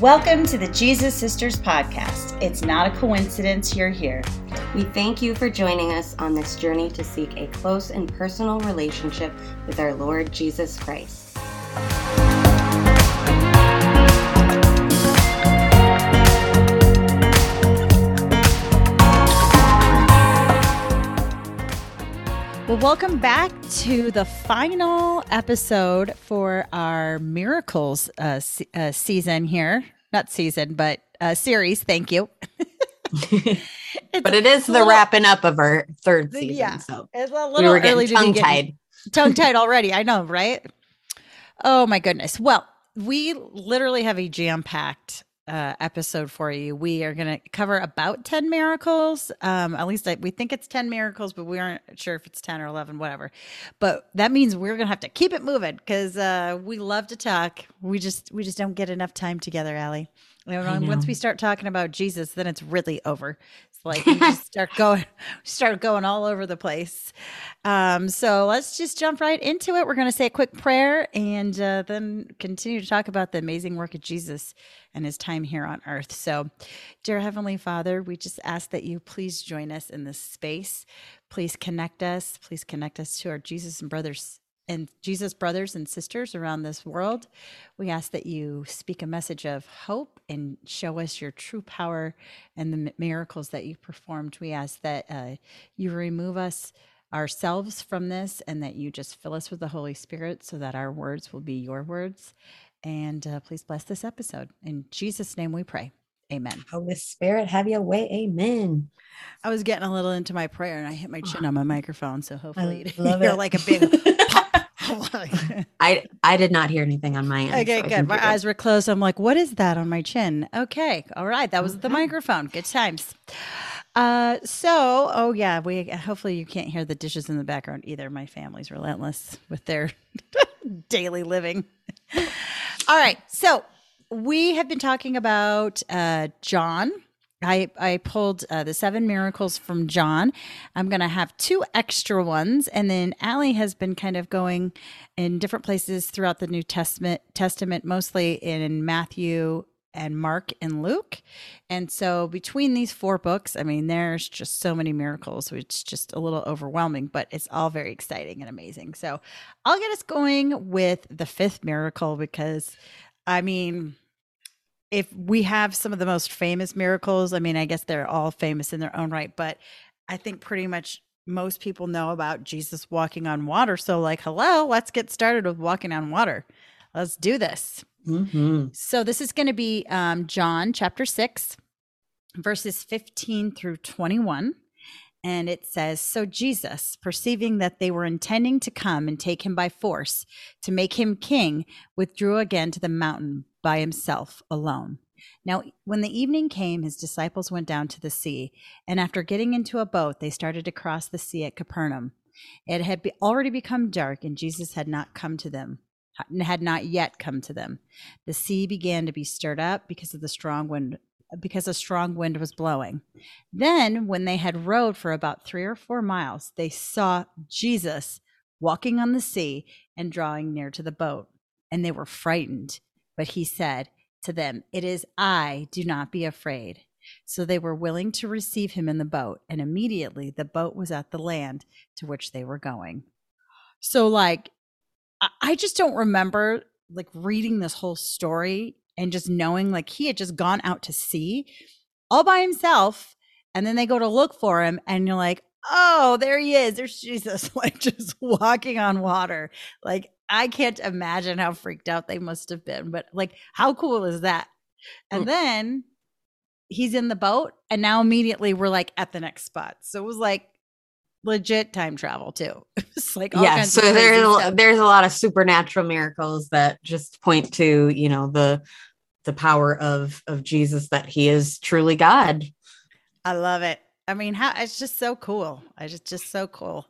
Welcome to the Jesus Sisters podcast. It's not a coincidence you're here. We thank you for joining us on this journey to seek a close and personal relationship with our Lord Jesus Christ. Well, welcome back to the final episode for our Miracles uh, se- uh, season here. Not season, but uh, series. Thank you. but it is the wrapping up of our third season. Yeah. So It's a we little were early getting tongue tied. tongue tied already. I know, right? Oh my goodness. Well, we literally have a jam packed uh, episode for you. We are going to cover about 10 miracles. Um, at least I, we think it's 10 miracles, but we aren't sure if it's 10 or 11, whatever. But that means we're going to have to keep it moving because uh, we love to talk. We just, we just don't get enough time together, Allie. You know, I once we start talking about Jesus, then it's really over. It's like we just start going, start going all over the place. Um, so let's just jump right into it. We're going to say a quick prayer and uh, then continue to talk about the amazing work of Jesus and his time here on earth. So, dear Heavenly Father, we just ask that you please join us in this space. Please connect us. Please connect us to our Jesus and brothers and Jesus brothers and sisters around this world. We ask that you speak a message of hope and show us your true power and the miracles that you performed. We ask that uh, you remove us ourselves from this and that you just fill us with the Holy Spirit so that our words will be your words. And uh, please bless this episode. In Jesus' name we pray. Amen. Holy Spirit, have your way. Amen. I was getting a little into my prayer and I hit my chin on my microphone. So hopefully you love hear it. like a big pop. I I did not hear anything on my end. Okay, so good. My you're eyes were closed. I'm like, what is that on my chin? Okay. All right. That was the microphone. Good times. Uh, so, oh yeah, we hopefully you can't hear the dishes in the background either. My family's relentless with their daily living. All right. So we have been talking about uh, John. I, I pulled uh, the seven miracles from John. I'm going to have two extra ones. And then Allie has been kind of going in different places throughout the New Testament, Testament mostly in Matthew and Mark and Luke. And so between these four books, I mean, there's just so many miracles, which just a little overwhelming, but it's all very exciting and amazing. So I'll get us going with the fifth miracle because, I mean, if we have some of the most famous miracles, I mean, I guess they're all famous in their own right, but I think pretty much most people know about Jesus walking on water. So, like, hello, let's get started with walking on water. Let's do this. Mhm. So, this is going to be um, John chapter 6, verses 15 through 21. And it says So Jesus, perceiving that they were intending to come and take him by force to make him king, withdrew again to the mountain by himself alone. Now, when the evening came, his disciples went down to the sea, and after getting into a boat, they started to cross the sea at Capernaum. It had be- already become dark, and Jesus had not come to them, had not yet come to them. The sea began to be stirred up because of the strong wind, because a strong wind was blowing. Then, when they had rowed for about three or four miles, they saw Jesus walking on the sea and drawing near to the boat, and they were frightened. But he said to them, It is I, do not be afraid. So they were willing to receive him in the boat, and immediately the boat was at the land to which they were going. So, like, I- just don't remember like reading this whole story and just knowing like he had just gone out to sea all by himself. And then they go to look for him, and you're like, oh, there he is. There's Jesus, like just walking on water. Like, I can't imagine how freaked out they must have been, but like, how cool is that? And Mm. then he's in the boat, and now immediately we're like at the next spot. So it was like legit time travel, too. It's like, all Yeah, so there's a, there's a lot of supernatural miracles that just point to you know the the power of of Jesus that he is truly God. I love it. I mean, how it's just so cool. I just just so cool.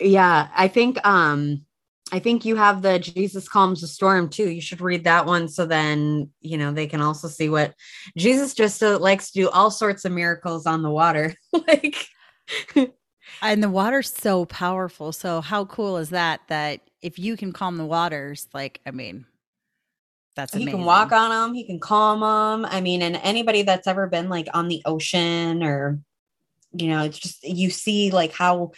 Yeah, I think um I think you have the Jesus calms the storm too. You should read that one so then, you know, they can also see what Jesus just uh, likes to do all sorts of miracles on the water. like And the water's so powerful. So how cool is that? That if you can calm the waters, like I mean, That's he amazing. can walk on them he can calm them i mean and anybody that's ever been like on the ocean or you know it's just you see like how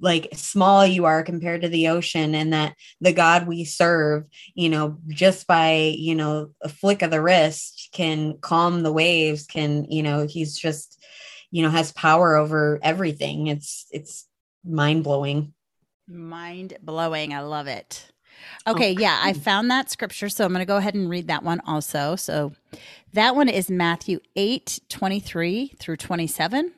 like small you are compared to the ocean and that the god we serve you know just by you know a flick of the wrist can calm the waves can you know he's just you know has power over everything it's it's mind-blowing Mind blowing. I love it. Oh, okay, yeah, I found that scripture. So I'm going to go ahead and read that one also. So that one is Matthew 8 23 through 27.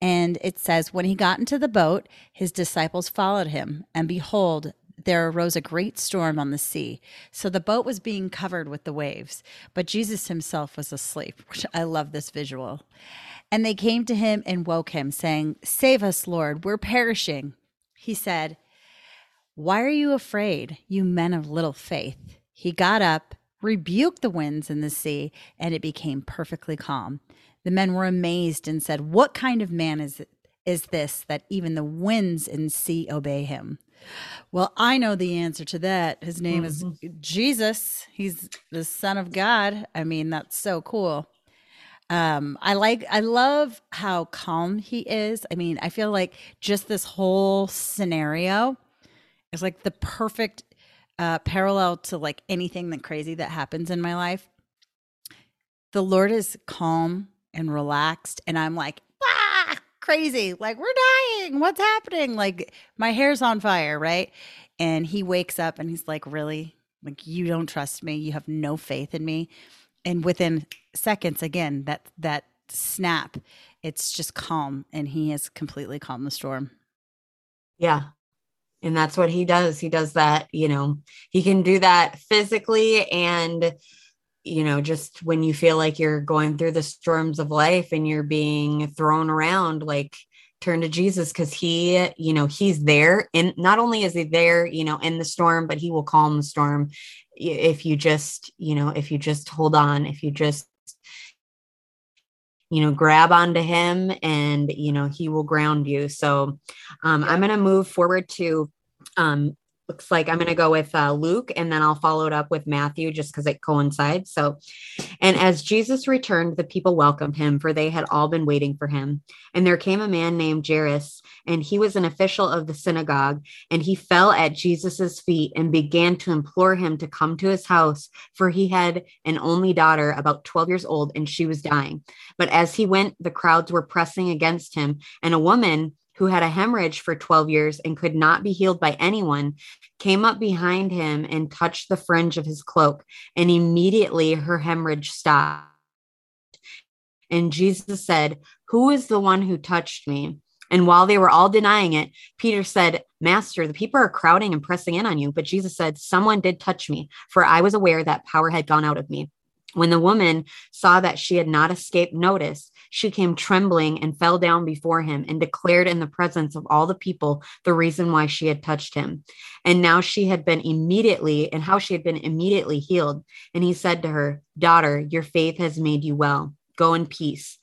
And it says, When he got into the boat, his disciples followed him. And behold, there arose a great storm on the sea. So the boat was being covered with the waves, but Jesus himself was asleep, which I love this visual. And they came to him and woke him, saying, Save us, Lord, we're perishing. He said, Why are you afraid, you men of little faith? He got up, rebuked the winds and the sea, and it became perfectly calm. The men were amazed and said, What kind of man is is this that even the winds and sea obey him? Well, I know the answer to that. His name is mm-hmm. Jesus. He's the Son of God. I mean, that's so cool. Um, I like, I love how calm he is. I mean, I feel like just this whole scenario is like the perfect uh, parallel to like anything that crazy that happens in my life. The Lord is calm and relaxed, and I'm like, ah, crazy. Like, we're dying. What's happening? Like, my hair's on fire, right? And he wakes up and he's like, really? Like, you don't trust me. You have no faith in me. And within seconds, again, that, that snap, it's just calm. And he has completely calmed the storm. Yeah. And that's what he does. He does that, you know, he can do that physically and, you know, just when you feel like you're going through the storms of life and you're being thrown around, like turn to Jesus because he, you know, he's there. And not only is he there, you know, in the storm, but he will calm the storm if you just, you know, if you just hold on, if you just you know grab onto him and you know he will ground you so um, i'm going to move forward to um, looks like I'm going to go with uh, Luke and then I'll follow it up with Matthew just because it coincides. So, and as Jesus returned, the people welcomed him, for they had all been waiting for him. And there came a man named Jairus, and he was an official of the synagogue, and he fell at Jesus's feet and began to implore him to come to his house, for he had an only daughter, about 12 years old, and she was dying. But as he went, the crowds were pressing against him, and a woman who had a hemorrhage for 12 years and could not be healed by anyone, came up behind him and touched the fringe of his cloak, and immediately her hemorrhage stopped. And Jesus said, Who is the one who touched me? And while they were all denying it, Peter said, Master, the people are crowding and pressing in on you. But Jesus said, Someone did touch me, for I was aware that power had gone out of me. When the woman saw that she had not escaped notice, she came trembling and fell down before him and declared in the presence of all the people the reason why she had touched him. And now she had been immediately, and how she had been immediately healed. And he said to her, Daughter, your faith has made you well. Go in peace.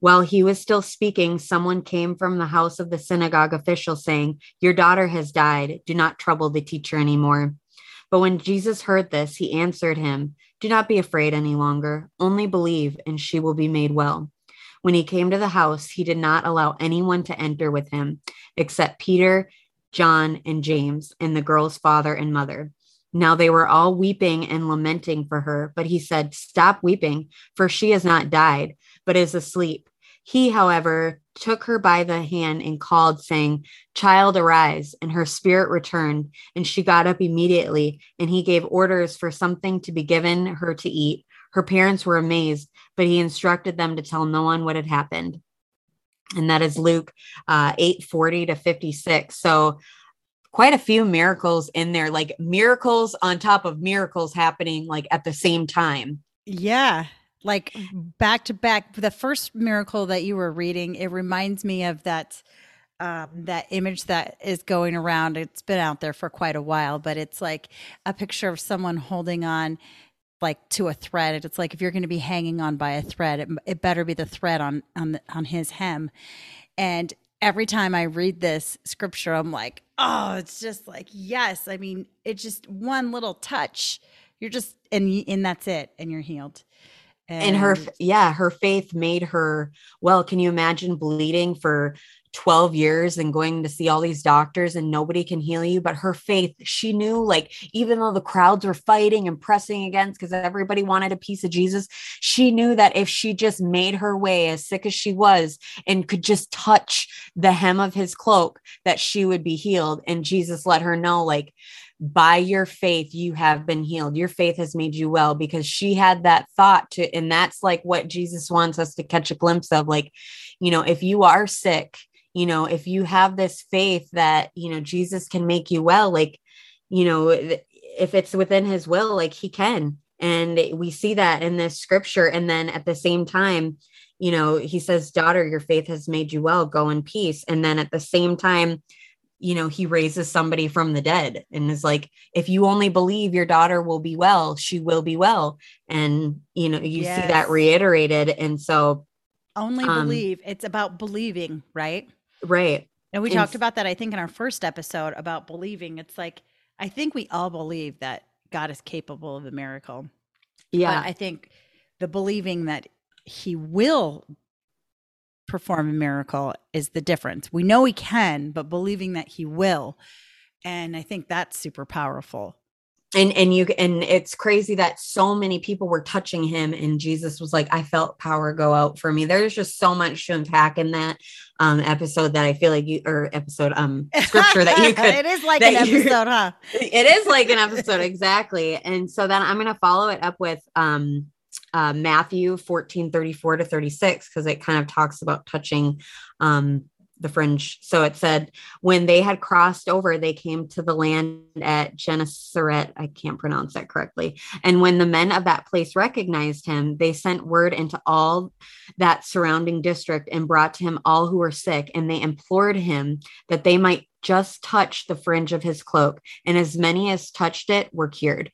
While he was still speaking, someone came from the house of the synagogue official saying, Your daughter has died. Do not trouble the teacher anymore. But when Jesus heard this, he answered him, Do not be afraid any longer. Only believe, and she will be made well. When he came to the house, he did not allow anyone to enter with him except Peter, John, and James, and the girl's father and mother. Now they were all weeping and lamenting for her, but he said, Stop weeping, for she has not died, but is asleep. He, however, took her by the hand and called, saying, Child, arise. And her spirit returned, and she got up immediately, and he gave orders for something to be given her to eat. Her parents were amazed, but he instructed them to tell no one what had happened. And that is Luke uh, 8 40 to 56. So, quite a few miracles in there, like miracles on top of miracles happening like at the same time. Yeah. Like back to back. The first miracle that you were reading, it reminds me of that um, that image that is going around. It's been out there for quite a while, but it's like a picture of someone holding on like to a thread. It's like if you're going to be hanging on by a thread, it, it better be the thread on on the, on his hem. And every time I read this scripture, I'm like, oh, it's just like yes. I mean, it's just one little touch You're just and and that's it, and you're healed. And her yeah her faith made her well can you imagine bleeding for 12 years and going to see all these doctors and nobody can heal you? But her faith she knew like even though the crowds were fighting and pressing against because everybody wanted a piece of jesus she knew that if she just made her way as sick as she was and could just touch the hem of his cloak that she would be healed. And jesus let her know like by your faith you have been healed. Your faith has made you well because she had that thought to and that's like what jesus wants us to catch a glimpse of like you know if you are sick you know if you have this faith that you know jesus can make you well like you know if it's within his will like he can. And we see that in this scripture. And then at the same time you know he says daughter your faith has made you well. Go in peace. And then at the same time you know he raises somebody from the dead and is like if you only believe your daughter will be well she will be well. And you know you yes. see that reiterated. And so only um, believe. It's about believing right? Right. And we and talked about that i think in our first episode about believing. It's like i think we all believe that god is capable of a miracle. Yeah. But i think the believing that he will perform a miracle is the difference. We know he can, but believing that he will. And I think that's super powerful. And and you and it's crazy that so many people were touching him and Jesus was like, I felt power go out for me. There's just so much to unpack in that um episode that I feel like you or episode um scripture that you could it is like an episode, huh? It is like an episode, exactly. And so then I'm gonna follow it up with um uh, Matthew 14, 34 to 36, because it kind of talks about touching um, the fringe. So it said, when they had crossed over, they came to the land at Gennesaret. I can't pronounce that correctly. And when the men of that place recognized him, they sent word into all that surrounding district and brought to him all who were sick. And they implored him that they might just touch the fringe of his cloak. And as many as touched it were cured.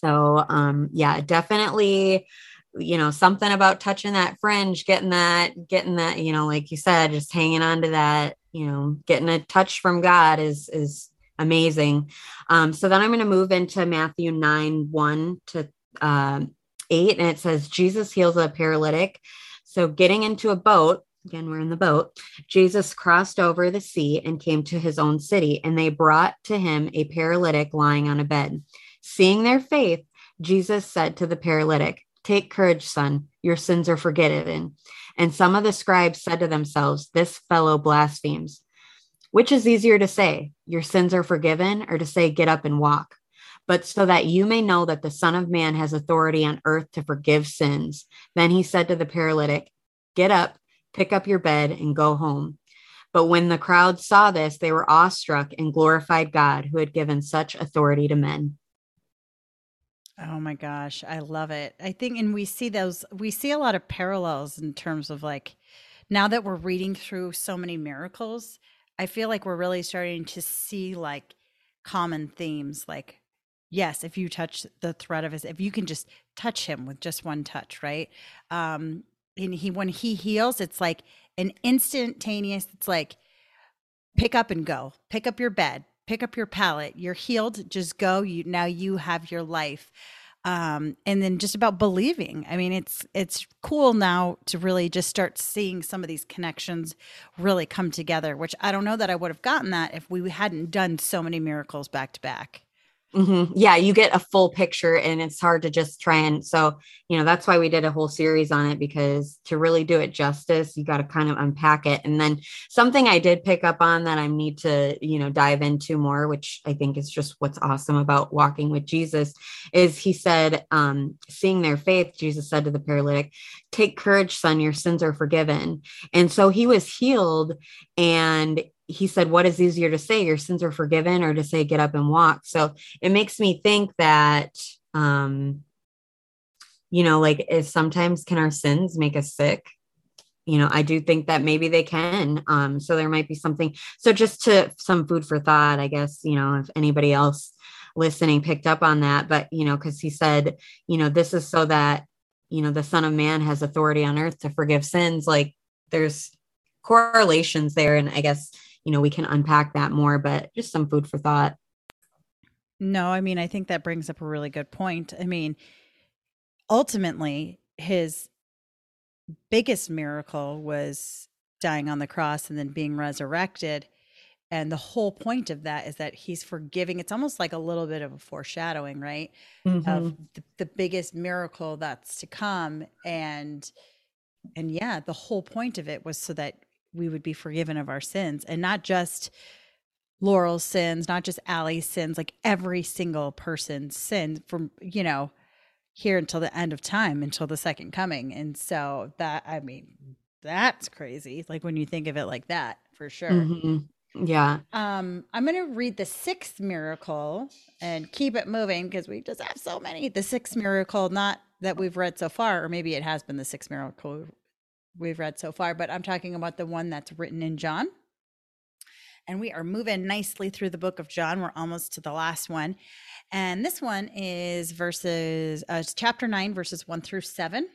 So um yeah, definitely you know something about touching that fringe getting that getting that you know like you said just hanging on to that you know getting a touch from god is is amazing. Um so then i'm going to move into matthew 9 1 to uh, 8 and it says jesus heals a paralytic. So getting into a boat again we're in the boat jesus crossed over the sea and came to his own city and they brought to him a paralytic lying on a bed Seeing their faith, Jesus said to the paralytic, Take courage, son, your sins are forgiven. And some of the scribes said to themselves, This fellow blasphemes. Which is easier to say, Your sins are forgiven, or to say, Get up and walk? But so that you may know that the Son of Man has authority on earth to forgive sins. Then he said to the paralytic, Get up, pick up your bed, and go home. But when the crowd saw this, they were awestruck and glorified God who had given such authority to men. Oh my gosh, I love it. I think, and we see those, we see a lot of parallels in terms of like, now that we're reading through so many miracles, I feel like we're really starting to see like common themes. Like, yes, if you touch the thread of his, if you can just touch him with just one touch, right? Um, and he, when he heals, it's like an instantaneous, it's like, pick up and go, pick up your bed, pick up your pallet. you're healed just go you now you have your life um, and then just about believing i mean it's it's cool now to really just start seeing some of these connections really come together which i don't know that i would have gotten that if we hadn't done so many miracles back to back Mm-hmm. Yeah, you get a full picture and it's hard to just try and so, you know, that's why we did a whole series on it because to really do it justice, you got to kind of unpack it. And then something I did pick up on that I need to, you know, dive into more, which I think is just what's awesome about walking with Jesus, is he said, um, seeing their faith, Jesus said to the paralytic, Take courage, son, your sins are forgiven. And so he was healed and he said, What is easier to say? Your sins are forgiven, or to say, Get up and walk? So it makes me think that, um, you know, like if sometimes can our sins make us sick? You know, I do think that maybe they can. Um, so there might be something. So just to some food for thought, I guess, you know, if anybody else listening picked up on that, but, you know, because he said, you know, this is so that, you know, the Son of Man has authority on earth to forgive sins. Like there's correlations there. And I guess, you know, we can unpack that more, but just some food for thought. No, I mean, I think that brings up a really good point. I mean, ultimately, his biggest miracle was dying on the cross and then being resurrected. And the whole point of that is that he's forgiving. It's almost like a little bit of a foreshadowing, right? Mm-hmm. Of the, the biggest miracle that's to come. And and yeah, the whole point of it was so that we would be forgiven of our sins and not just Laurel's sins, not just Allie's sins, like every single person's sin from, you know, here until the end of time, until the second coming. And so that, I mean, that's crazy. Like when you think of it like that, for sure. Mhm. Yeah. Um, I'm going to read the sixth miracle and keep it moving because we just have so many. The sixth miracle, not that we've read so far, or maybe it has been the sixth miracle we've read so far, but I'm talking about the one that's written in John. And we are moving nicely through the book of John. We're almost to the last one. And this one is verses, uh, chapter 9, verses 1 through 7.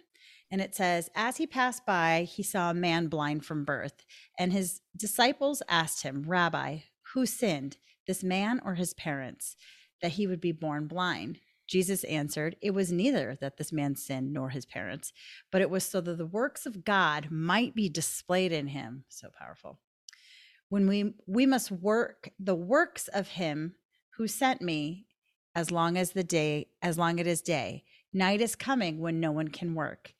And it says, As he passed by, he saw a man blind from birth. And his disciples asked him, Rabbi, who sinned, this man or his parents, that he would be born blind? Jesus answered, It was neither that this man sinned nor his parents, but it was so that the works of God might be displayed in him. So powerful. When we we must work the works of him who sent me as long as the day as long as it is day. Night is coming when no one can work.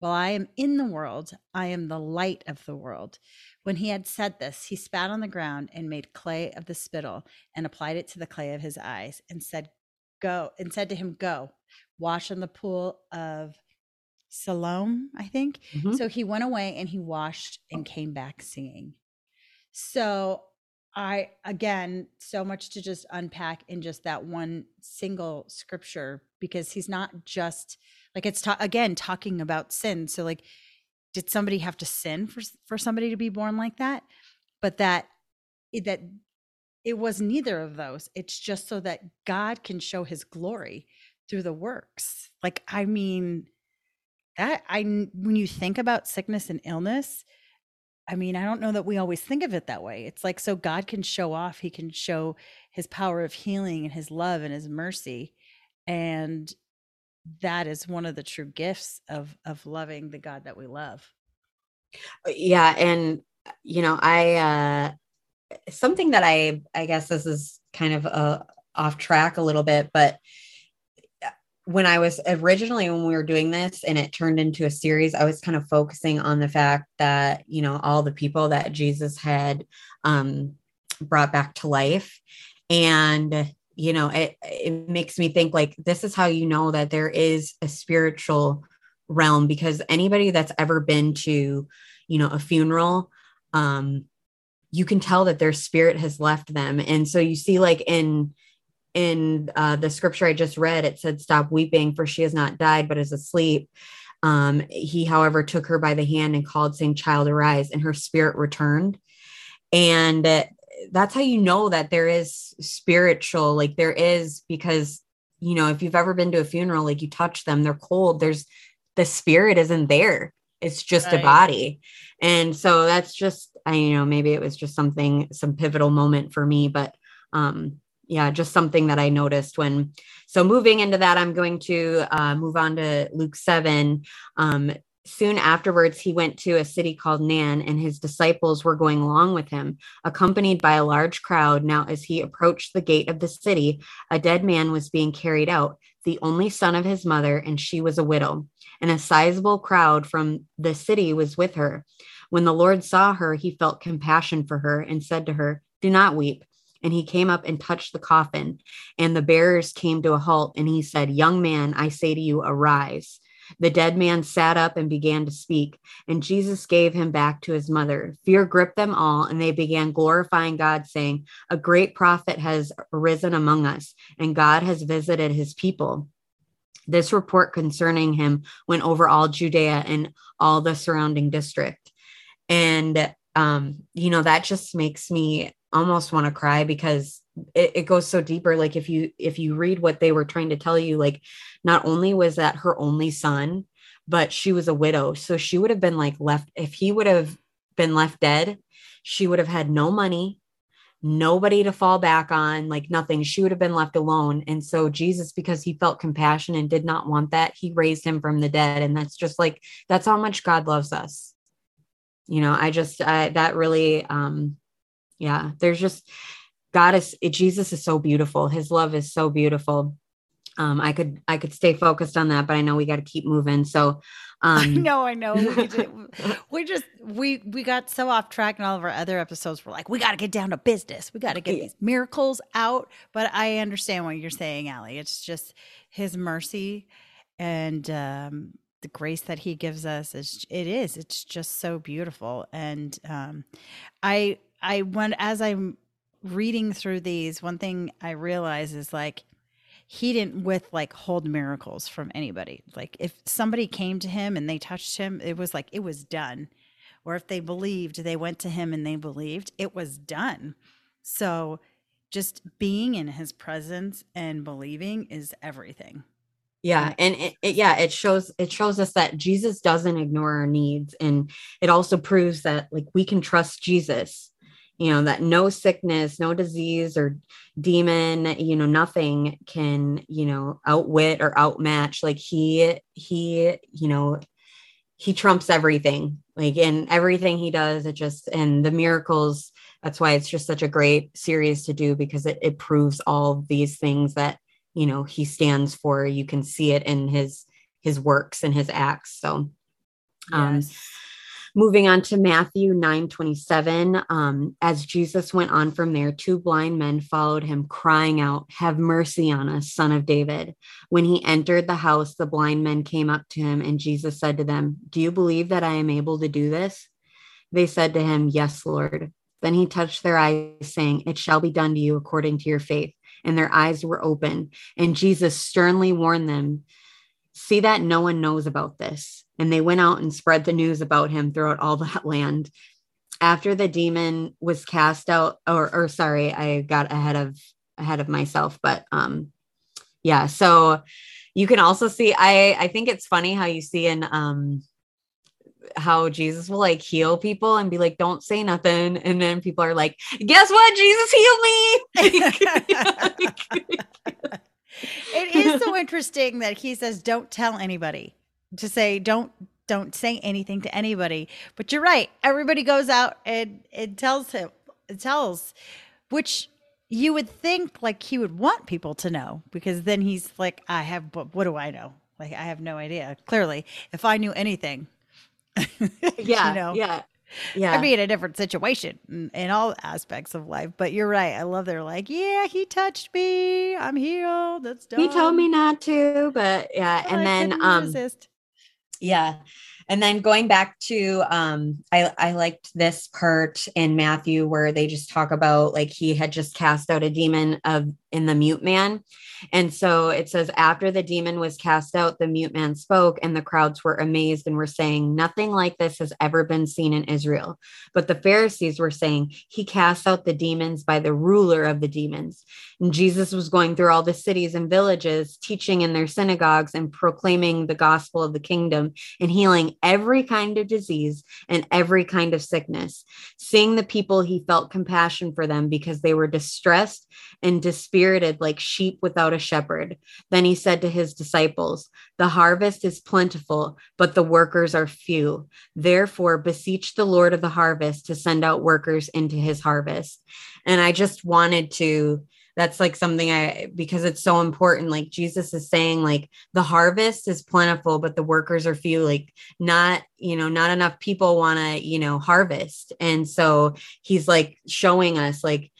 While I am in the world, I am the light of the world. When he had said this, he spat on the ground and made clay of the spittle and applied it to the clay of his eyes and said, Go, and said to him, Go, wash in the pool of Siloam, I think. Mhm. So he went away and he washed and came back singing. So I, again, so much to just unpack in just that one single scripture because he's not just like it's ta- again talking about sin. So like, did somebody have to sin for for somebody to be born like that? But that that it was neither of those. It's just so that God can show His glory through the works. Like I mean, that I when you think about sickness and illness, I mean, I don't know that we always think of it that way. It's like so God can show off, he can show his power of healing and his love and his mercy. And that is one of the true gifts of of loving the God that we love. yeah and you know i uh something that i i guess this is kind of uh off track a little bit but when i was originally when we were doing this and it turned into a series i was kind of focusing on the fact that you know all the people that jesus had um brought back to life. And you know it it makes me think like this is how you know that there is a spiritual realm because anybody that's ever been to you know a funeral um you can tell that their spirit has left them. And so you see like in in uh, the scripture i just read it said stop weeping for she has not died but is asleep. Um he however took her by the hand and called saying child arise and her spirit returned. And that's how you know that there is spiritual like there is because you know if you've ever been to a funeral like you touch them they're cold there's the spirit isn't there. It's just Right. a body. And so that's just i you know maybe it was just something some pivotal moment for me but um yeah just something that i noticed when so moving into that i'm going to uh, move on to luke 7 um soon afterwards he went to a city called Nain and his disciples were going along with him accompanied by a large crowd. Now as he approached the gate of the city a dead man was being carried out the only son of his mother and she was a widow. And a sizable crowd from the city was with her. When the Lord saw her, he felt compassion for her and said to her, Do not weep. And he came up and touched the coffin, and the bearers came to a halt. And he said, Young man, I say to you, arise. The dead man sat up and began to speak, and Jesus gave him back to his mother. Fear gripped them all, and they began glorifying God, saying, A great prophet has arisen among us, and God has visited his people. This report concerning him went over all Judea and all the surrounding district. And, um, you know, that just makes me almost want to cry because it, it goes so deeper. Like if you, if you read what they were trying to tell you, like not only was that her only son, but she was a widow. So she would have been like left, if he would have been left dead, she would have had no money. nobody to fall back on, like nothing. She would have been left alone. And so Jesus, because he felt compassion and did not want that, he raised him from the dead. And that's just like, that's how much God loves us. You know, I just, I, that really, um, yeah, there's just, God is, Jesus is so beautiful. His love is so beautiful. Um, I could, I could stay focused on that, but I know we got to keep moving. So, um, I know, I know. We just, we just we we got so off track in all of our other episodes. We're like, we got to get down to business. We got to get these miracles out. But I understand what you're saying, Allie. It's just His mercy and um, the grace that He gives us. Is it is. It's just so beautiful. And um, I I when as I'm reading through these, one thing I realize is like he didn't with like hold miracles from anybody. Like if somebody came to him and they touched him, it was like it was done. Or if they believed, they went to him and they believed, it was done. So just being in his presence and believing is everything. Yeah, and it, it, yeah, it shows it shows us that Jesus doesn't ignore our needs and it also proves that like we can trust Jesus you know that no sickness no disease or demon you know nothing can you know outwit or outmatch like he he you know he trumps everything like in everything he does it just and the miracles that's why it's just such a great series to do because it, it proves all these things that you know he stands for you can see it in his his works and his acts so um yes Moving on to Matthew 9 27. Um, as Jesus went on from there, two blind men followed him, crying out, Have mercy on us, son of David. When he entered the house, the blind men came up to him, and Jesus said to them, Do you believe that I am able to do this? They said to him, Yes, Lord. Then he touched their eyes, saying, It shall be done to you according to your faith. And their eyes were open. And Jesus sternly warned them, See that no one knows about this and they went out and spread the news about him throughout all that land. After the demon was cast out, or, or sorry, I got ahead of ahead of myself, but um, yeah. So you can also see. I I think it's funny how you see in um how Jesus will like heal people and be like, don't say nothing. And then people are like, guess what? Jesus healed me. it is so interesting that he says, don't tell anybody to say don't don't say anything to anybody. But you're right. Everybody goes out and it tells him it tells which you would think like he would want people to know because then he's like I have what do I know? Like I have no idea. Clearly, if I knew anything. yeah. you know. Yeah. Yeah. I mean, a different situation in, in, all aspects of life. But you're right. I love they're like, yeah, he touched me. I'm healed. That's done. He told me not to, but yeah. And then um resist yeah and then going back to um i i liked this part in matthew where they just talk about like he had just cast out a demon of in the mute man and so it says, after the demon was cast out, the mute man spoke, and the crowds were amazed and were saying, Nothing like this has ever been seen in Israel. But the Pharisees were saying, He casts out the demons by the ruler of the demons. And Jesus was going through all the cities and villages, teaching in their synagogues and proclaiming the gospel of the kingdom and healing every kind of disease and every kind of sickness. Seeing the people, he felt compassion for them because they were distressed and like sheep without a shepherd. Then he said to his disciples, The harvest is plentiful, but the workers are few. Therefore, beseech the Lord of the harvest to send out workers into his harvest. And I just wanted to that's like something I because it's so important. Like Jesus is saying, like the harvest is plentiful, but the workers are few. Like not, you know, not enough people want to, you know, harvest. And so he's like showing us, like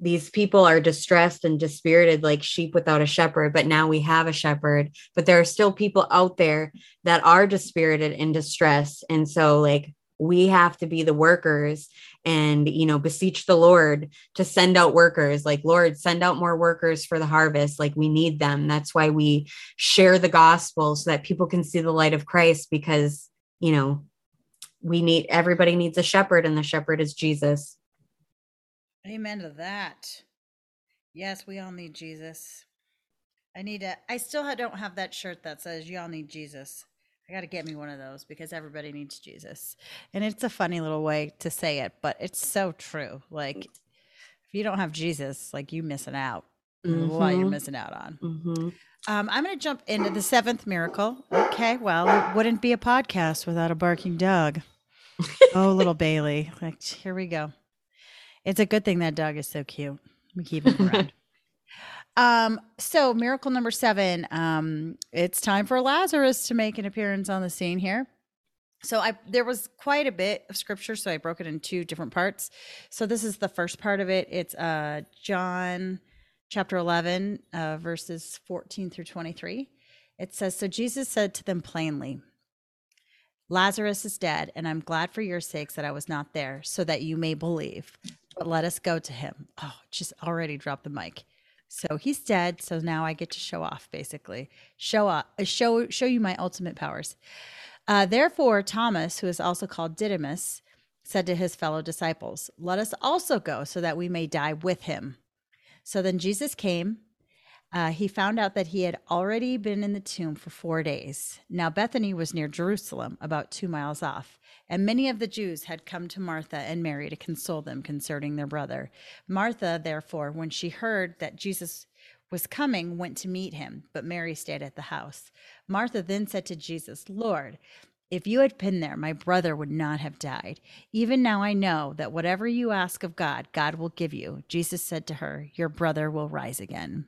these people are distressed and dispirited like sheep without a shepherd but now we have a shepherd. But there are still people out there that are dispirited and distressed. And so like we have to be the workers and you know beseech the lord to send out workers. Like lord send out more workers for the harvest. Like we need them. That's why we share the gospel so that people can see the light of christ because you know we need everybody needs a shepherd and the shepherd is jesus Amen to that. Yes, we all need Jesus. I need to, I still don't have that shirt that says, Y'all need Jesus. I got to get me one of those because everybody needs Jesus. And it's a funny little way to say it, but it's so true. Like, if you don't have Jesus, like you missing out. Mm-hmm. A lot you're missing out on. Mhm. Um, I'm going to jump into the seventh miracle. Okay, well, it wouldn't be a podcast without a barking dog. oh, little Bailey. Like, here we go. It's a good thing that dog is so cute. We keep him around. um, so miracle number seven. Um, it's time for Lazarus to make an appearance on the scene here. So I there was quite a bit of scripture, so I broke it in two different parts. So this is the first part of it. It's uh John chapter 11, uh, verses 14 through 23. It says, So Jesus said to them plainly, Lazarus is dead, and I'm glad for your sakes that I was not there, so that you may believe. But let us go to him. Oh, just already dropped the mic. So he's dead. So now I get to show off, basically. Show uh, show show you my ultimate powers. Uh, therefore, Thomas, who is also called Didymus, said to his fellow disciples, Let us also go, so that we may die with him. So then Jesus came. Uh, he found out that he had already been in the tomb for four days. Now, Bethany was near Jerusalem, about two miles off, and many of the Jews had come to Martha and Mary to console them concerning their brother. Martha, therefore, when she heard that Jesus was coming, went to meet him, but Mary stayed at the house. Martha then said to Jesus, Lord, if you had been there, my brother would not have died. Even now I know that whatever you ask of God, God will give you. Jesus said to her, Your brother will rise again.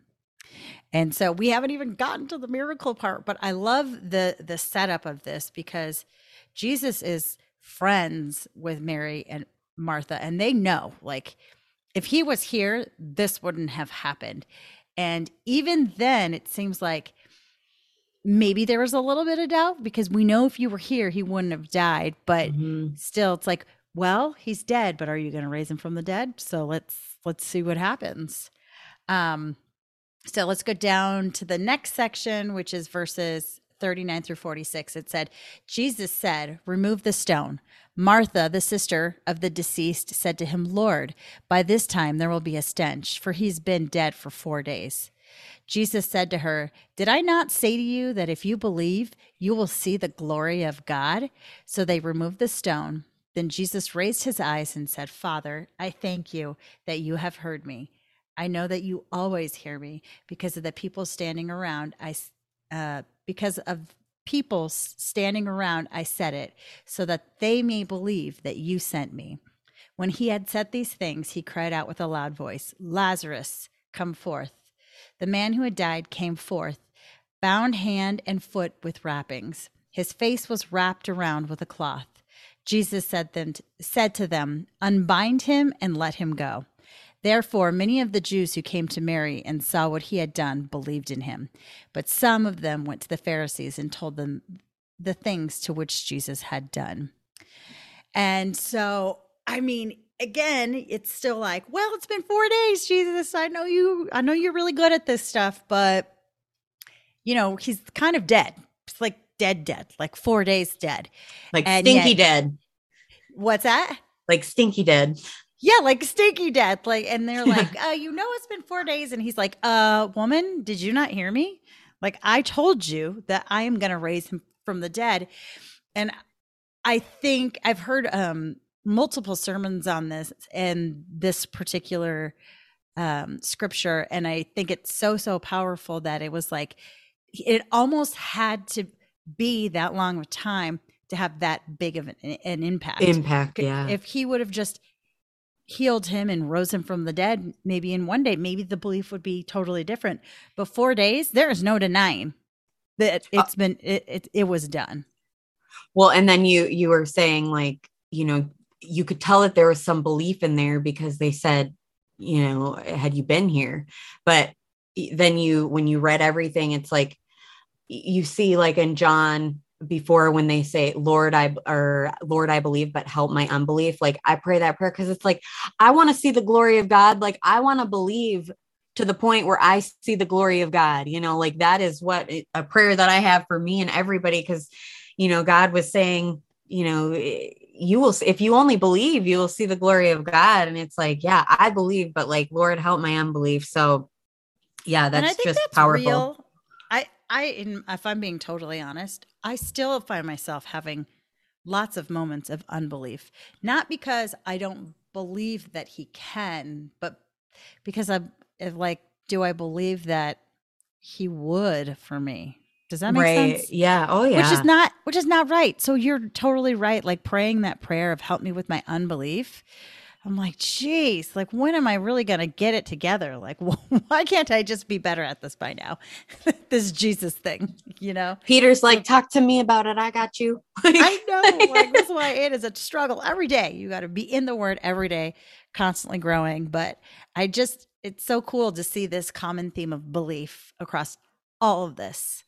And so we haven't even gotten to the miracle part, but I love the the setup of this because Jesus is friends with Mary and Martha and they know like if he was here this wouldn't have happened. And even then it seems like maybe there was a little bit of doubt because we know if you were here he wouldn't have died, but Mhm. still it's like well he's dead but are you going to raise him from the dead so let's let's see what happens um so let's go down to the next section which is verses 39 through 46 it said jesus said remove the stone martha the sister of the deceased said to him lord by this time there will be a stench for he's been dead for four days Jesus said to her, Did I not say to you that if you believe, you will see the glory of God? So they removed the stone. Then Jesus raised his eyes and said, Father, I thank you that you have heard me. I know that you always hear me because of the people standing around. I, uh, because of people standing around, I said it so that they may believe that you sent me. When he had said these things, he cried out with a loud voice, Lazarus, come forth. The man who had died came forth, bound hand and foot with wrappings. His face was wrapped around with a cloth. Jesus said, them, said to them, Unbind him and let him go. Therefore, many of the Jews who came to Mary and saw what he had done believed in him. But some of them went to the Pharisees and told them the things to which Jesus had done. And so, I mean, again, it's still like, well, it's been four days, Jesus. I know you, I know you're really good at this stuff, but you know, he's kind of dead. It's like dead, dead, like four days dead. Like And stinky yet- dead. What's that? Like stinky dead. Yeah, like stinky death. Like, and they're like, uh, you know, it's been four days. And he's like, uh, woman, did you not hear me? Like, I told you that I am going to raise him from the dead. And I think I've heard um, multiple sermons on this and this particular um, scripture. And I think it's so, so powerful that it was like, it almost had to be that long of time to have that big of an, an impact. Impact. Yeah. If he would have just healed him and rose him from the dead, maybe in one day, maybe the belief would be totally different. But four days, there is no denying that Uh, it's been it, it it was done. Well, and then you you were saying like, you know, you could tell that there was some belief in there because they said, you know, had you been here? But then you when you read everything, it's like you see like in John before when they say lord i or lord i believe but help my unbelief like i pray that prayer because it's like i want to see the glory of god like i want to believe to the point where i see the glory of god you know like that is what a prayer that i have for me and everybody because you know god was saying you know you will if you only believe you will see the glory of god and it's like yeah i believe but like lord help my unbelief so yeah that's just that's powerful real. I in, if I'm being totally honest, I still find myself having lots of moments of unbelief. Not because I don't believe that he can, but because I'm like, do I believe that he would for me? Does that make right. sense? Yeah. Oh yeah. Which is not which is not right. So you're totally right. Like praying that prayer of help me with my unbelief. I'm like, geez, like when am I really gonna get it together? Like, why can't I just be better at this by now? this Jesus thing, you know. Peter's like, talk to me about it. I got you. I know. Like that's why it is a struggle every day. You got to be in the Word every day, constantly growing. But I just, it's so cool to see this common theme of belief across all of this.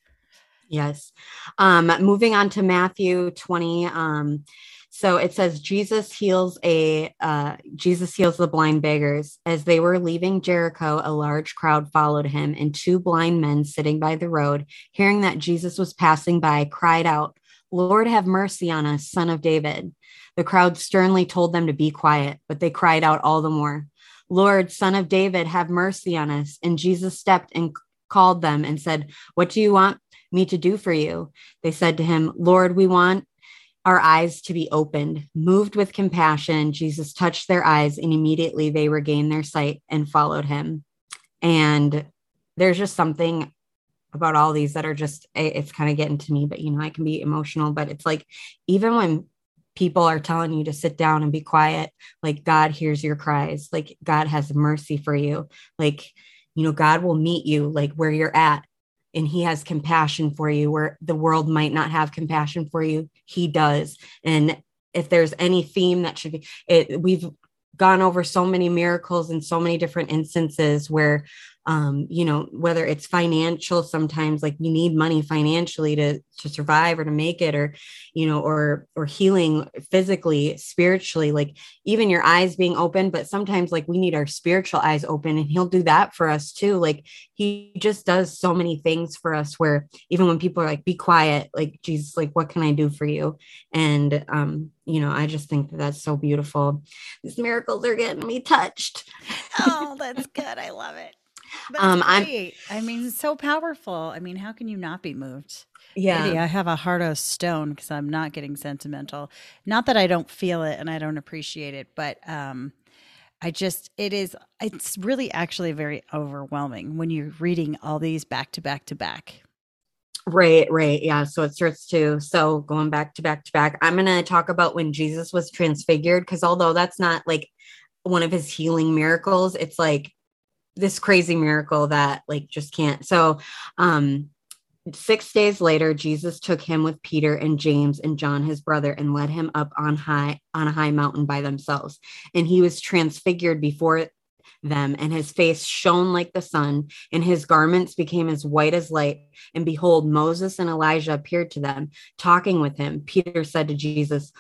Yes. Um, moving on to Matthew 20. Um, so it says Jesus heals a uh, Jesus heals the blind beggars. As they were leaving Jericho, a large crowd followed him, and two blind men sitting by the road, hearing that Jesus was passing by, cried out, "Lord, have mercy on us, son of David." The crowd sternly told them to be quiet, but they cried out all the more, "Lord, son of David, have mercy on us." And Jesus stepped and called them and said, "What do you want me to do for you?" They said to him, "Lord, we want our eyes to be opened. Moved with compassion, Jesus touched their eyes, and immediately they regained their sight and followed him. And there's just something about all these that are just, it's kind of getting to me, but you know, I can be emotional. But it's like, even when people are telling you to sit down and be quiet, like God hears your cries, like God has mercy for you, like, you know, God will meet you like where you're at and he has compassion for you where the world might not have compassion for you he does. And if there's any theme that should be it we've gone over so many miracles and so many different instances where um, you know, whether it's financial, sometimes like you need money financially to to survive or to make it, or you know, or or healing physically, spiritually, like even your eyes being open. But sometimes like we need our spiritual eyes open, and He'll do that for us too. Like He just does so many things for us. Where even when people are like, "Be quiet," like Jesus, like, "What can I do for you?" And um, you know, I just think that that's so beautiful. These miracles are getting me touched. oh, that's good. I love it. Um. I'm, I mean, so powerful. I mean, how can you not be moved? Yeah. Maybe I have a heart of stone because I'm not getting sentimental. Not that I don't feel it and I don't appreciate it, but um, I just, it is, it's really actually very overwhelming when you're reading all these back to back to back. Right, right. Yeah. So it starts to, so going back to back to back, I'm going to talk about when Jesus was transfigured because although that's not like one of his healing miracles, it's like this crazy miracle that like just can't. So, um, six days later, Jesus took him with Peter and James and John, his brother, and led him up on high on a high mountain by themselves. And he was transfigured before them, and his face shone like the sun, and his garments became as white as light. And behold, Moses and Elijah appeared to them, talking with him. Peter said to Jesus,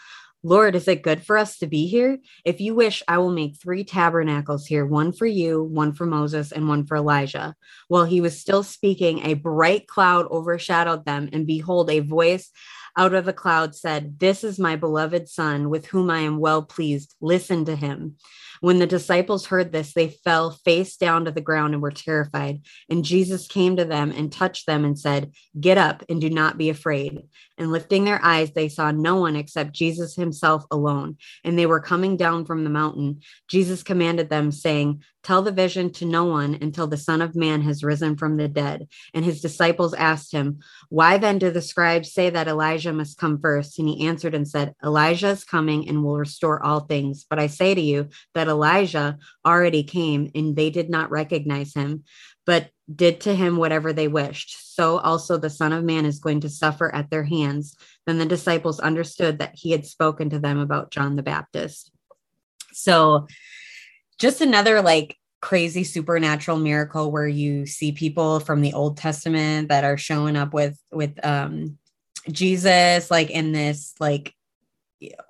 Lord, is it good for us to be here? If you wish, I will make three tabernacles here one for you, one for Moses, and one for Elijah. While he was still speaking, a bright cloud overshadowed them, and behold, a voice out of the cloud said, This is my beloved Son, with whom I am well pleased. Listen to him. When the disciples heard this, they fell face down to the ground and were terrified. And Jesus came to them and touched them and said, Get up and do not be afraid. And lifting their eyes, they saw no one except Jesus himself alone. And they were coming down from the mountain. Jesus commanded them, saying, Tell the vision to no one until the Son of Man has risen from the dead. And his disciples asked him, Why then do the scribes say that Elijah must come first? And he answered and said, Elijah is coming and will restore all things. But I say to you that Elijah already came, and they did not recognize him, but did to him whatever they wished. So also the Son of Man is going to suffer at their hands. Then the disciples understood that he had spoken to them about John the Baptist. So, just another like crazy supernatural miracle where you see people from the Old Testament that are showing up with with um Jesus like in this like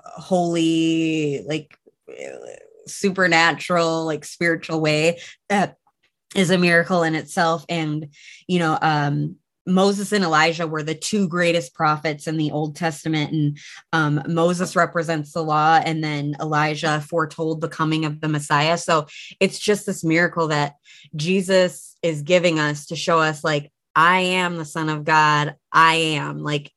holy like supernatural like spiritual way that is a miracle in itself and you know um Moses and Elijah were the two greatest prophets in the Old Testament, and um, Moses represents the law, and then Elijah foretold the coming of the Messiah. So it's just this miracle that Jesus is giving us to show us, like, I am the Son of God. I am like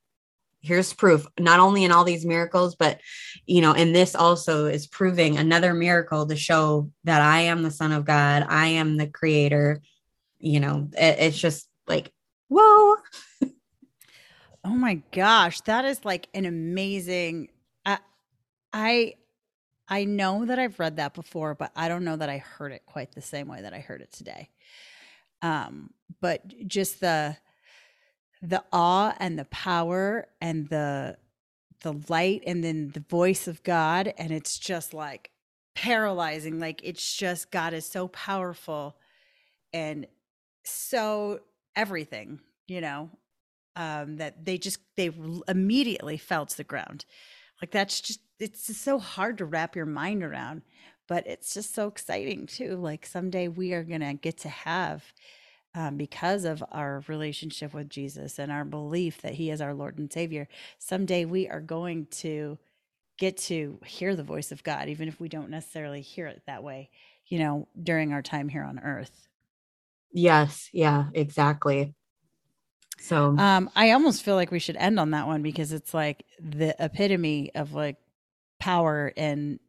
here's proof. Not only in all these miracles but you know and this also is proving another miracle to show that i am the son of god. I am the creator. You know it, it's just like whoa. Oh my gosh that is like an amazing I, I i know that i've read that before but i don't know that i heard it quite the same way that i heard it today. Um but just the the awe and the power and the the light and then the voice of God and it's just like paralyzing like it's just God is so powerful and so everything you know um that they just they immediately fell to the ground. Like that's just it's just so hard to wrap your mind around but it's just so exciting too like someday we are going to get to have um, because of our relationship with Jesus and our belief that He is our Lord and Savior, someday we are going to get to hear the voice of God, even if we don't necessarily hear it that way, you know, during our time here on earth. Yes. Yeah, exactly. So um, I almost feel like we should end on that one because it's like the epitome of like power and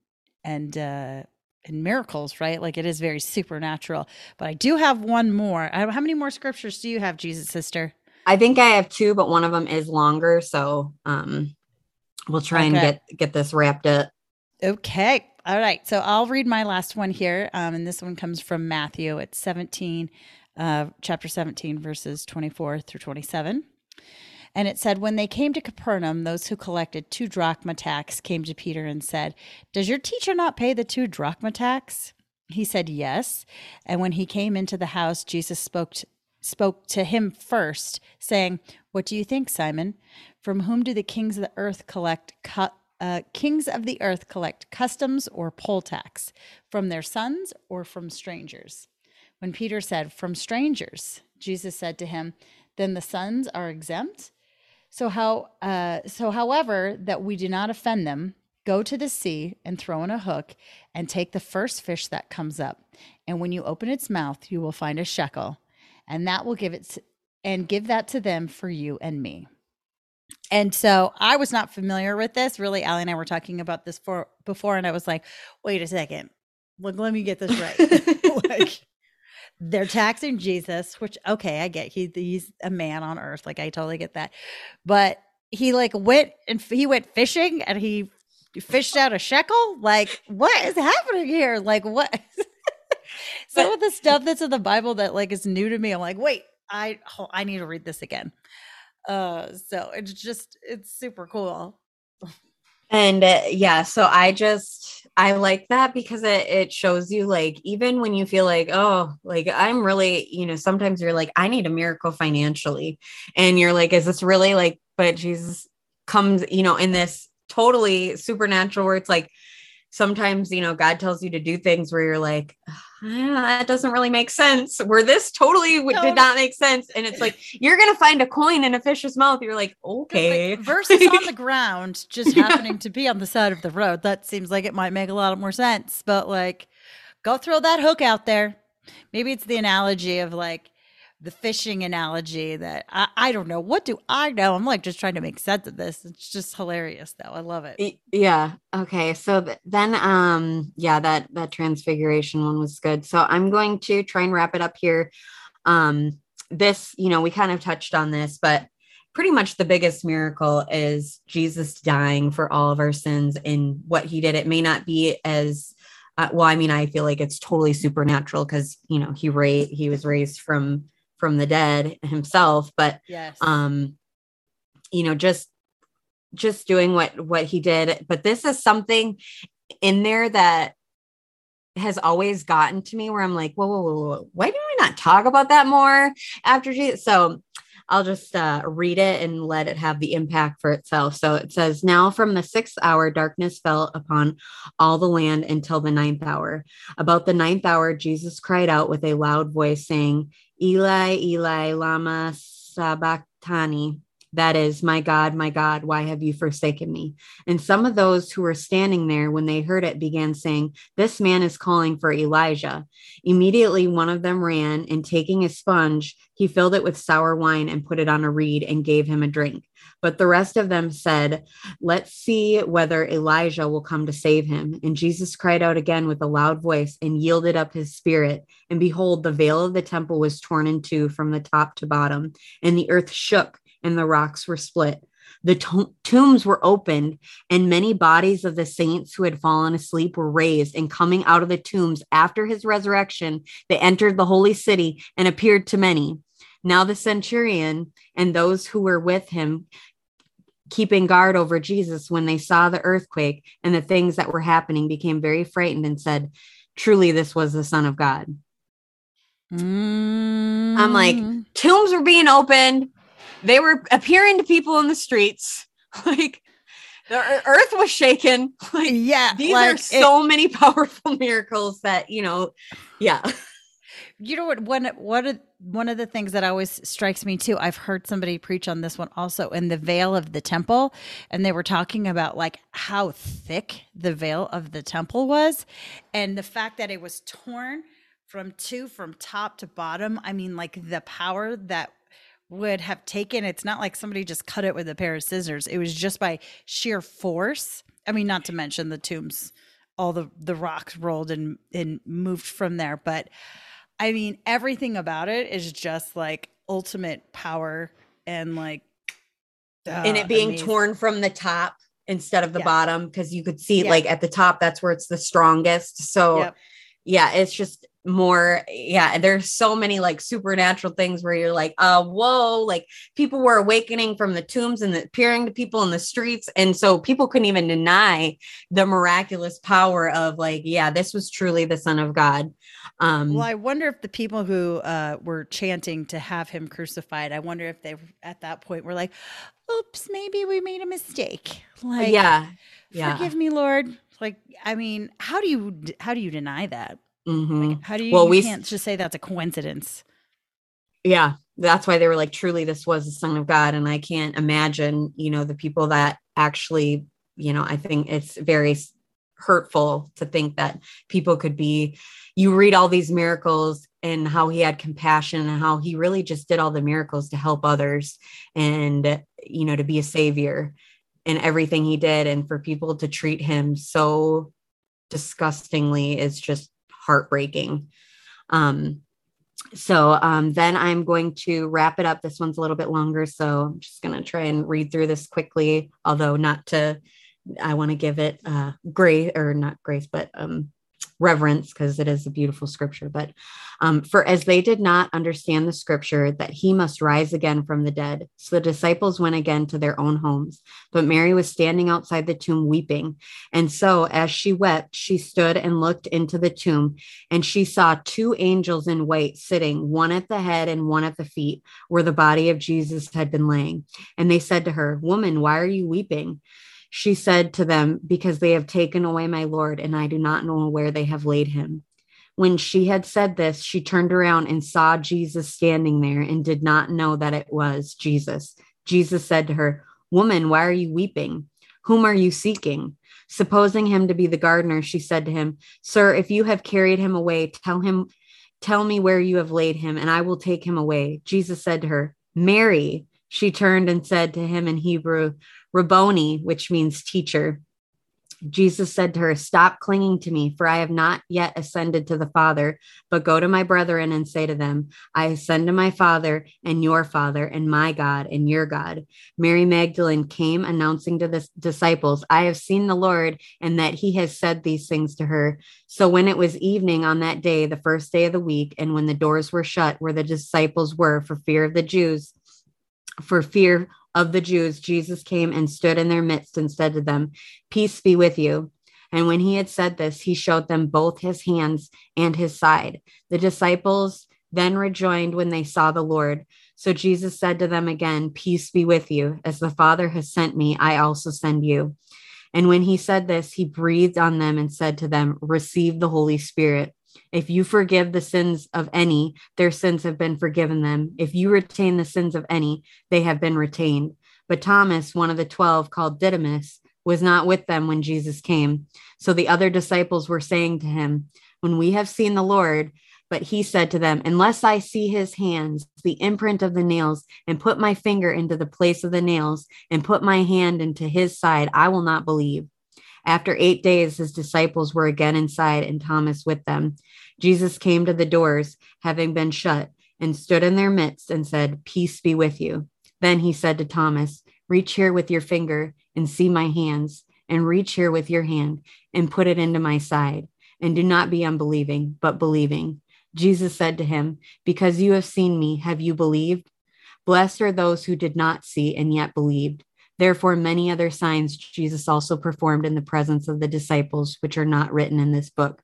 and uh and miracles, right? Like it is very supernatural. But I do have one more. How many more scriptures do you have, Jesus sister? I think I have two, but one of them is longer, so um we'll try okay. and get get this wrapped up. Okay. All right. So I'll read my last one here. Um, and this one comes from Matthew. It's 17, uh, chapter 17, verses 24 through 27. And it said, When they came to Capernaum, those who collected two drachma tax came to Peter and said, Does your teacher not pay the two drachma tax? He said, Yes. And when he came into the house, Jesus spoke to, spoke to him first, saying, What do you think, Simon? From whom do the kings of the earth collect cu- uh, kings of the earth collect customs or poll tax? From their sons or from strangers? When Peter said, From strangers, Jesus said to him, Then the sons are exempt? So how uh, so however that we do not offend them, go to the sea and throw in a hook and take the first fish that comes up. And when you open its mouth, you will find a shekel, and that will give it and give that to them for you and me. And so I was not familiar with this. Really, Allie and I were talking about this for before, and I was like, wait a second. Look, let me get this right. like they're taxing Jesus, which okay, I get he he's a man on earth, like I totally get that. But he like went and he went fishing and he fished out a shekel. Like what is happening here? Like what? Some of the stuff that's in the Bible that like is new to me. I'm like, wait, I oh, I need to read this again. Uh, so it's just it's super cool. And uh, yeah, so I just I like that because it it shows you like even when you feel like oh like I'm really you know sometimes you're like I need a miracle financially. And you're like is this really like but Jesus comes you know in this totally supernatural where it's like sometimes you know God tells you to do things where you're like that doesn't really make sense. Where this totally no. did not make sense. And it's like, you're going to find a coin in a fish's mouth. You're like, okay. Like, versus on the ground, just happening to be on the side of the road. That seems like it might make a lot more sense. But like, go throw that hook out there. Maybe it's the analogy of like, the fishing analogy that I, I don't know. What do I know? I'm like just trying to make sense of this. It's just hilarious though. I love it. Yeah. Okay. So th- then um yeah, that that transfiguration one was good. So I'm going to try and wrap it up here. Um this, you know, we kind of touched on this, but pretty much the biggest miracle is Jesus dying for all of our sins and what he did. It may not be as uh, well, I mean, I feel like it's totally supernatural because you know he ra- he was raised from from the dead himself but yes um you know just just doing what what he did but this is something in there that has always gotten to me where i'm like whoa whoa whoa, whoa. why do we not talk about that more after jesus so I'll just uh, read it and let it have the impact for itself. So it says, Now from the sixth hour, darkness fell upon all the land until the ninth hour. About the ninth hour, Jesus cried out with a loud voice, saying, Eli, Eli, Lama Sabachthani, That is, My God, my God, why have you forsaken me? And some of those who were standing there when they heard it began saying, This man is calling for Elijah. Immediately, one of them ran and taking a sponge, he filled it with sour wine and put it on a reed and gave him a drink. But the rest of them said, Let's see whether Elijah will come to save him. And Jesus cried out again with a loud voice and yielded up his spirit. And behold, the veil of the temple was torn in two from the top to bottom, and the earth shook and the rocks were split. The to- tombs were opened, and many bodies of the saints who had fallen asleep were raised. And coming out of the tombs after his resurrection, they entered the holy city and appeared to many. Now the centurion and those who were with him keeping guard over Jesus when they saw the earthquake and the things that were happening became very frightened and said, Truly, this was the Son of God. Mm. I'm like, tombs were being opened, they were appearing to people in the streets. Like, the earth was shaken. Like, yeah, these like are it- so many powerful miracles that, you know, yeah. You know what? One one of one of the things that always strikes me too. I've heard somebody preach on this one also in the veil of the temple, and they were talking about like how thick the veil of the temple was, and the fact that it was torn from two from top to bottom. I mean, like the power that would have taken. It's not like somebody just cut it with a pair of scissors. It was just by sheer force. I mean, not to mention the tombs, all the the rocks rolled and and moved from there, but. I mean, everything about it is just like ultimate power and like, and uh, it being amazing. torn from the top instead of the Yeah. bottom because you could see Yeah. like at the top that's where it's the strongest so Yep. yeah it's just more yeah there's so many like supernatural things where you're like uh whoa like people were awakening from the tombs and appearing to people in the streets and so people couldn't even deny the miraculous power of like yeah this was truly the son of god um Well, I wonder if the people who uh, were chanting to have him crucified, I wonder if they at that point were like, "Oops, maybe we made a mistake." Like, yeah yeah forgive me, Lord. Like, I mean, how do you how do you deny that? Mhm. Like, how do you? Well, you we- can't just say that's a coincidence. yeah that's why they were like truly this was the son of god and i can't imagine you know the people that actually you know i think it's very hurtful to think that people could be you read all these miracles and how he had compassion and how he really just did all the miracles to help others and you know to be a savior and everything he did and for people to treat him so disgustingly is just heartbreaking um so um, then I'm going to wrap it up. This one's a little bit longer, so I'm just going to try and read through this quickly, although not to, I want to give it uh, grace or not grace, but um, reverence because it is a beautiful scripture. But um, for as they did not understand the scripture that he must rise again from the dead, so the disciples went again to their own homes. But Mary was standing outside the tomb weeping. And so as she wept, she stood and looked into the tomb and she saw two angels in white sitting, one at the head and one at the feet, where the body of Jesus had been laying. And they said to her, Woman, why are you weeping? She said to them, Because they have taken away my Lord, and I do not know where they have laid him. When she had said this, she turned around and saw Jesus standing there and did not know that it was Jesus. Jesus said to her, Woman, why are you weeping? Whom are you seeking? Supposing him to be the gardener, she said to him, Sir, if you have carried him away, tell him, tell me where you have laid him, and I will take him away. Jesus said to her, Mary. She turned and said to him in Hebrew, Rabboni, which means teacher. Jesus said to her, Stop clinging to me, for I have not yet ascended to the Father, but go to my brethren and say to them, I ascend to my Father and your Father, and my God and your God. Mary Magdalene came announcing to the disciples, I have seen the Lord, and that he has said these things to her. So when it was evening on that day, the first day of the week, and when the doors were shut where the disciples were for fear of the Jews, for fear of the Jews, Jesus came and stood in their midst and said to them, Peace be with you. And when he had said this, he showed them both his hands and his side. The disciples then rejoined when they saw the Lord. So Jesus said to them again, Peace be with you. As the Father has sent me, I also send you. And when he said this, he breathed on them and said to them, Receive the Holy Spirit. If you forgive the sins of any, their sins have been forgiven them. If you retain the sins of any, they have been retained. But Thomas, one of the 12 called Didymus, was not with them when Jesus came. So the other disciples were saying to him, When we have seen the Lord, but he said to them, Unless I see his hands, the imprint of the nails, and put my finger into the place of the nails, and put my hand into his side, I will not believe. After eight days, his disciples were again inside, and Thomas with them. Jesus came to the doors, having been shut, and stood in their midst and said, Peace be with you. Then he said to Thomas, Reach here with your finger and see my hands, and reach here with your hand and put it into my side. And do not be unbelieving, but believing. Jesus said to him, Because you have seen me, have you believed? Blessed are those who did not see and yet believed. Therefore, many other signs Jesus also performed in the presence of the disciples, which are not written in this book.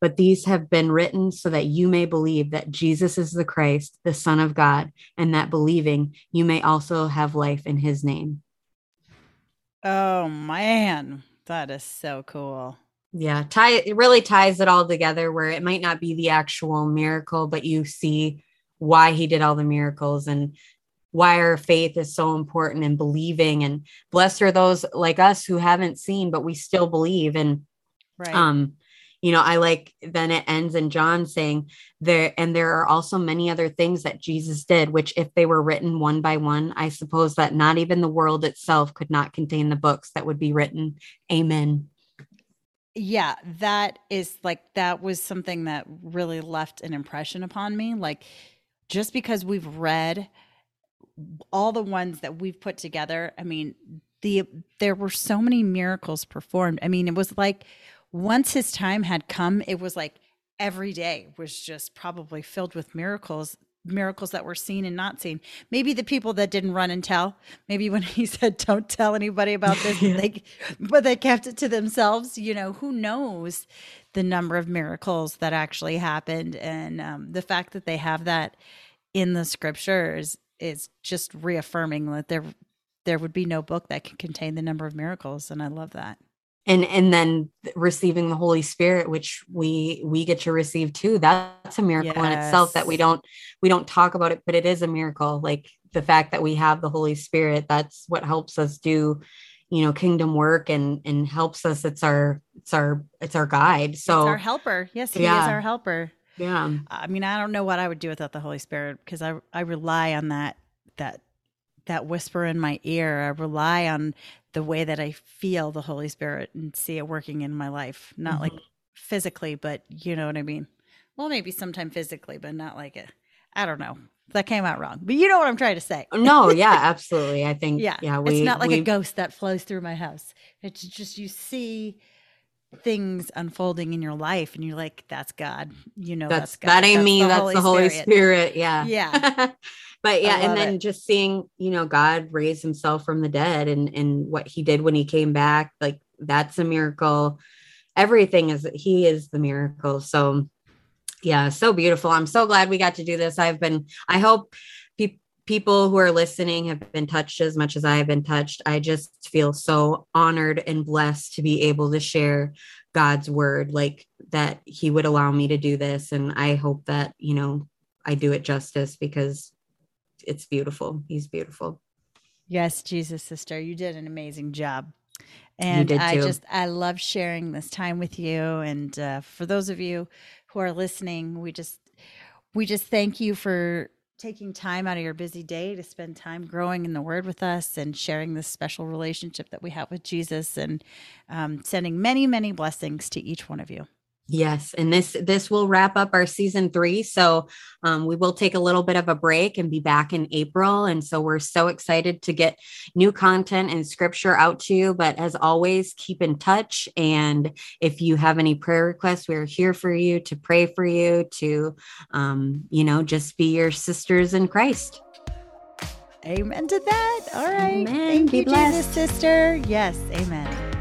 But these have been written so that you may believe that Jesus is the Christ, the Son of God, and that believing you may also have life in his name. Oh, man. That is so cool yeah tie it really ties it all together where it might not be the actual miracle but you see why he did all the miracles and why our faith is so important and believing and blessed are those like us who haven't seen but we still believe. And right. um you know i like then it ends in john saying there and there are also many other things that jesus did which if they were written one by one i suppose that not even the world itself could not contain the books that would be written. Amen. Yeah that is like that was something that really left an impression upon me. Like just because we've read all the ones that we've put together i mean the there were so many miracles performed i mean it was like once his time had come it was like every day was just probably filled with miracles miracles that were seen and not seen. Maybe the people that didn't run and tell. Maybe when he said, "Don't tell anybody about this," yeah. they, but they kept it to themselves. You know, who knows the number of miracles that actually happened, and um, the fact that they have that in the scriptures is just reaffirming that there there would be no book that can contain the number of miracles, and I love that and and then receiving the holy spirit which we we get to receive too that's a miracle yes. in itself that we don't we don't talk about it but it is a miracle like the fact that we have the holy spirit that's what helps us do you know kingdom work and and helps us it's our it's our it's our guide so it's our helper yes he yeah. is our helper yeah i mean i don't know what i would do without the holy spirit because i i rely on that that that whisper in my ear i rely on the way that I feel the Holy Spirit and see it working in my life. Not mm-hmm. like physically, but you know what I mean? Well, maybe sometime physically, but not like it. I don't know. That came out wrong, but you know what I'm trying to say. no, yeah, absolutely. I think, yeah, yeah, we, it's not like we... a ghost that flows through my house. It's just you see things unfolding in your life, and you're like, "That's God." You know, that's, that's God. That ain't that's me. The that's Holy the Holy Spirit. Spirit. Yeah, yeah. but yeah and then it. just seeing you know god raise himself from the dead and and what he did when he came back like that's a miracle everything is he is the miracle so yeah so beautiful i'm so glad we got to do this i've been i hope pe- people who are listening have been touched as much as i have been touched i just feel so honored and blessed to be able to share god's word like that he would allow me to do this and i hope that you know i do it justice because it's beautiful. He's beautiful. Yes, Jesus sister, you did an amazing job. And I just I love sharing this time with you and uh, for those of you who are listening, we just we just thank you for taking time out of your busy day to spend time growing in the word with us and sharing this special relationship that we have with Jesus and um, sending many, many blessings to each one of you. Yes, and this this will wrap up our season three. So um, we will take a little bit of a break and be back in April. And so we're so excited to get new content and scripture out to you. But as always, keep in touch. And if you have any prayer requests, we're here for you to pray for you to, um, you know, just be your sisters in Christ. Amen to that. All right. Amen. Thank be you, blessed. Jesus, sister. Yes. Amen.